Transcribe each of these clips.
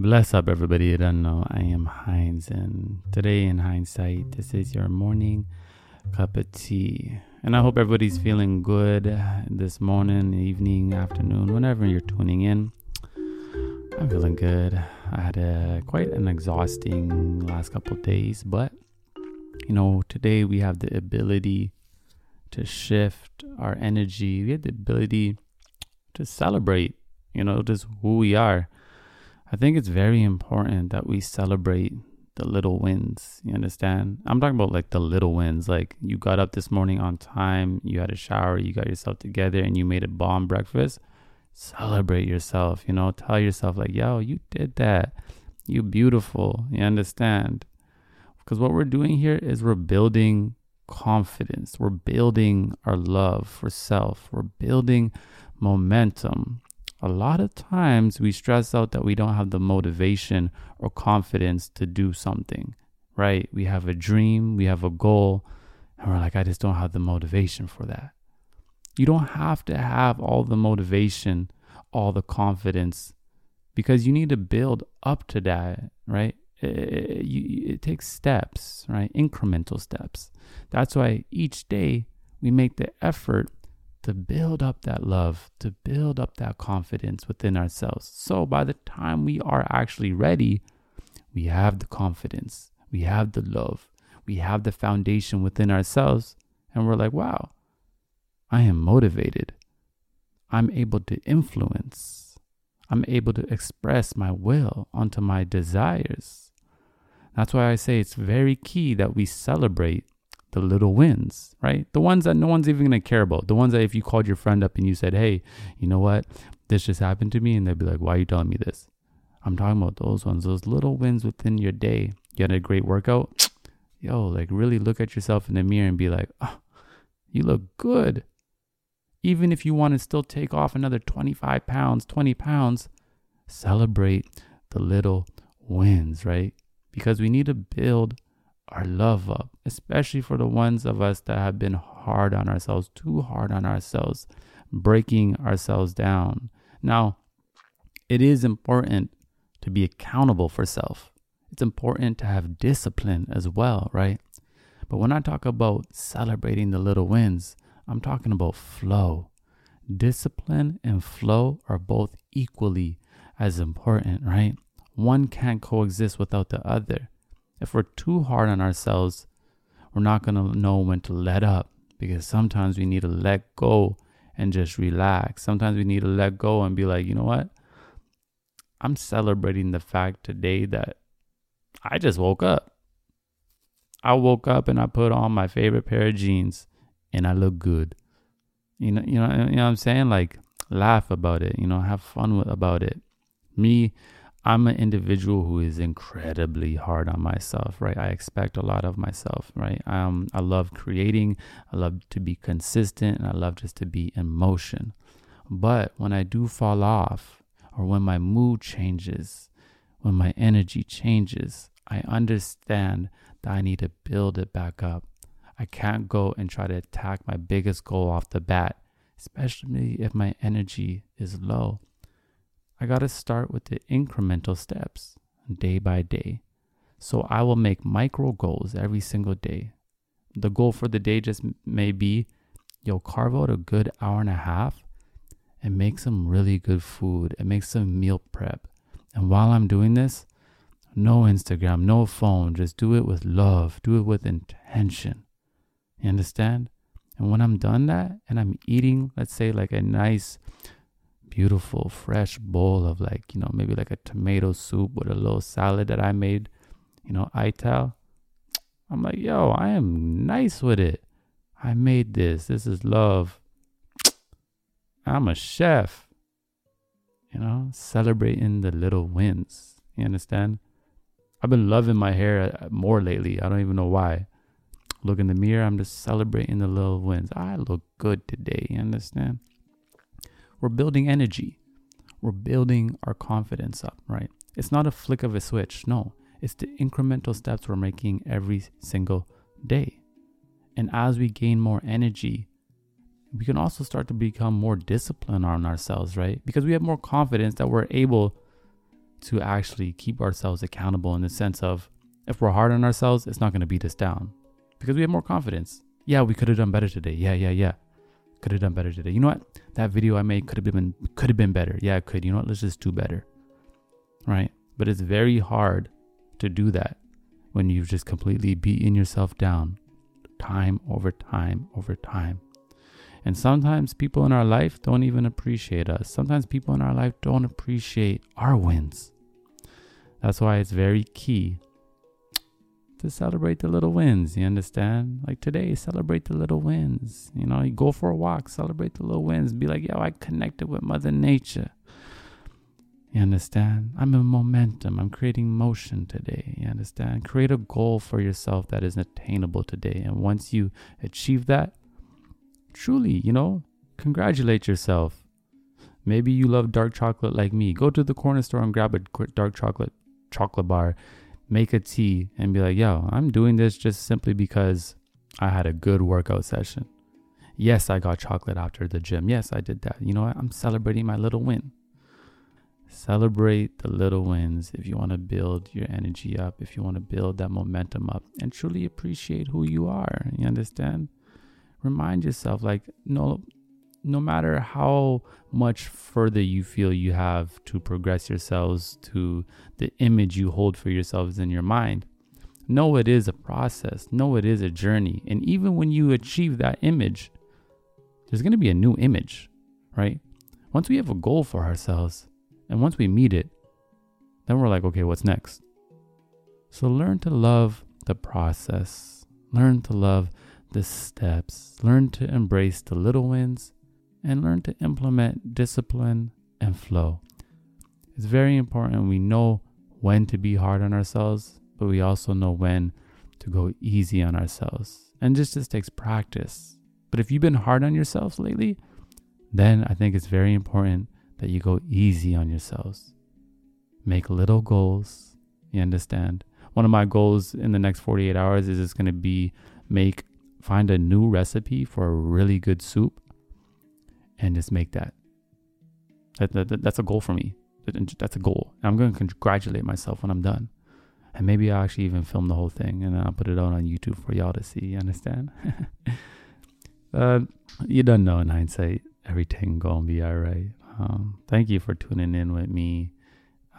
Bless up, everybody. You don't know. I am Heinz, and today in hindsight, this is your morning cup of tea. And I hope everybody's feeling good this morning, evening, afternoon, whenever you're tuning in. I'm feeling good. I had a quite an exhausting last couple days, but you know, today we have the ability to shift our energy. We have the ability to celebrate, you know, just who we are I think it's very important that we celebrate the little wins. You understand? I'm talking about like the little wins. Like you got up this morning on time, you had a shower, you got yourself together, and you made a bomb breakfast. Celebrate yourself, you know, tell yourself, like, yo, you did that. You beautiful. You understand? Because what we're doing here is we're building confidence. We're building our love for self. We're building momentum a lot of times we stress out that we don't have the motivation or confidence to do something, right? We have a dream, we have a goal, and we're like, I just don't have the motivation for that. You don't have to have all the motivation, all the confidence, because you need to build up to that, right? It, it, takes steps, right? Incremental steps. That's why each day we make the effort to build up that love, to build up that confidence within ourselves. So by the time we are actually ready, we have the confidence, we have the love, we have the foundation within ourselves, and we're like, wow, I am motivated. I'm able to influence. I'm able to express my will onto my desires. That's why I say it's very key that we celebrate the little wins, right? The ones that no one's even gonna care about. The ones that if you called your friend up and you said, hey, you know what? This just happened to me. And they'd be like, why are you telling me this? I'm talking about those ones, those little wins within your day. You had a great workout. Yo, like really look at yourself in the mirror and be like, oh, you look good. Even if you want to still take off another 25 pounds, 20 pounds, celebrate the little wins, right? Because we need to build our love up, especially for the ones of us that have been hard on ourselves, too hard on ourselves, breaking ourselves down. Now, it is important to be accountable for self. It's important to have discipline as well, right? But when I talk about celebrating the little wins, I'm talking about flow. Discipline and flow are both equally as important, right? One can't coexist without the other. If we're too hard on ourselves, we're not going to know when to let up because sometimes we need to let go and just relax. Sometimes we need to let go and be like, you know what? I'm celebrating the fact today that I just woke up. I woke up and I put on my favorite pair of jeans and I look good. You know, you know, you know what I'm saying? Like laugh about it, you know, have fun with, about it. Me, I'm an individual who is incredibly hard on myself, right? I expect a lot of myself, right? Um, I love creating, I love to be consistent, and I love just to be in motion. But when I do fall off, or when my mood changes, when my energy changes, I understand that I need to build it back up. I can't go and try to attack my biggest goal off the bat, especially if my energy is low. I got to start with the incremental steps day by day. So I will make micro goals every single day. The goal for the day just may be you'll carve out a good hour and a half and make some really good food and make some meal prep. And while I'm doing this, no Instagram, no phone, just do it with love, do it with intention. You understand? And when I'm done that and I'm eating, let's say like a nice beautiful fresh bowl of like you know maybe like a tomato soup with a little salad that i made you know ital. I'm like yo i am nice with it. I made this. This is love. I'm a chef. You know celebrating the little wins. You understand? I've been loving my hair uh, more lately. I don't even know why. Look in the mirror i'm just celebrating the little wins. I look good today. You understand we're building energy. We're building our confidence up, right? It's not a flick of a switch. No, it's the incremental steps we're making every single day. And as we gain more energy, we can also start to become more disciplined on ourselves, right? Because we have more confidence that we're able to actually keep ourselves accountable in the sense of if we're hard on ourselves, it's not going to beat us down because we have more confidence. Yeah, we could have done better today. Yeah, yeah, yeah. Could have done better today. You know what? That video I made could have been could have been better. Yeah, it could. You know what? Let's just do better. Right? But it's very hard to do that when you've just completely beaten yourself down time over time over time. And sometimes people in our life don't even appreciate us. Sometimes people in our life don't appreciate our wins. That's why it's very key to celebrate the little wins. You understand? Like today, celebrate the little wins. You know, you go for a walk, celebrate the little wins. Be like, yo, I connected with Mother Nature. You understand? I'm in momentum. I'm creating motion today. You understand? Create a goal for yourself that is attainable today. And once you achieve that, truly, you know, congratulate yourself. Maybe you love dark chocolate like me. Go to the corner store and grab a dark chocolate chocolate bar, make a tea, and be like, yo, I'm doing this just simply because I had a good workout session. Yes, I got chocolate after the gym. Yes, I did that. You know what? I'm celebrating my little win. Celebrate the little wins if you want to build your energy up, if you want to build that momentum up, and truly appreciate who you are. You understand? Remind yourself, like, no, no matter how much further you feel you have to progress yourselves to the image you hold for yourselves in your mind, know it is a process, know it is a journey. And even when you achieve that image, there's going to be a new image, right? Once we have a goal for ourselves, and once we meet it, then we're like, okay, what's next? So learn to love the process, learn to love the steps, learn to embrace the little wins, and learn to implement discipline and flow. It's very important we know when to be hard on ourselves, but we also know when to go easy on ourselves. And just this takes practice. But if you've been hard on yourselves lately, then I think it's very important that you go easy on yourselves. Make little goals. You understand? One of my goals in the next 48 hours is it's going to be make find a new recipe for a really good soup and just make that. That, that that's a goal for me. That's a goal. I'm going to congratulate myself when I'm done. And maybe I'll actually even film the whole thing and then I'll put it out on YouTube for y'all to see. You understand? uh, you don't know in hindsight, everything gonna be all right. Um, thank you for tuning in with me.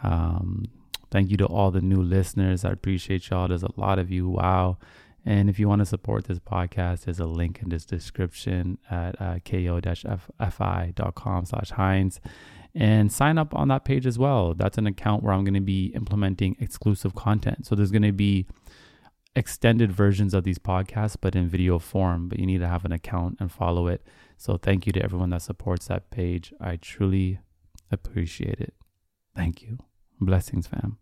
Um, thank you to all the new listeners. I appreciate y'all. There's a lot of you. Wow. And if you want to support this podcast, there's a link in this description at uh, ko-fi.com slash Hines. And sign up on that page as well. That's an account where I'm going to be implementing exclusive content. So there's going to be extended versions of these podcasts, but in video form. But you need to have an account and follow it. So thank you to everyone that supports that page. I truly appreciate it. Thank you. Blessings, fam.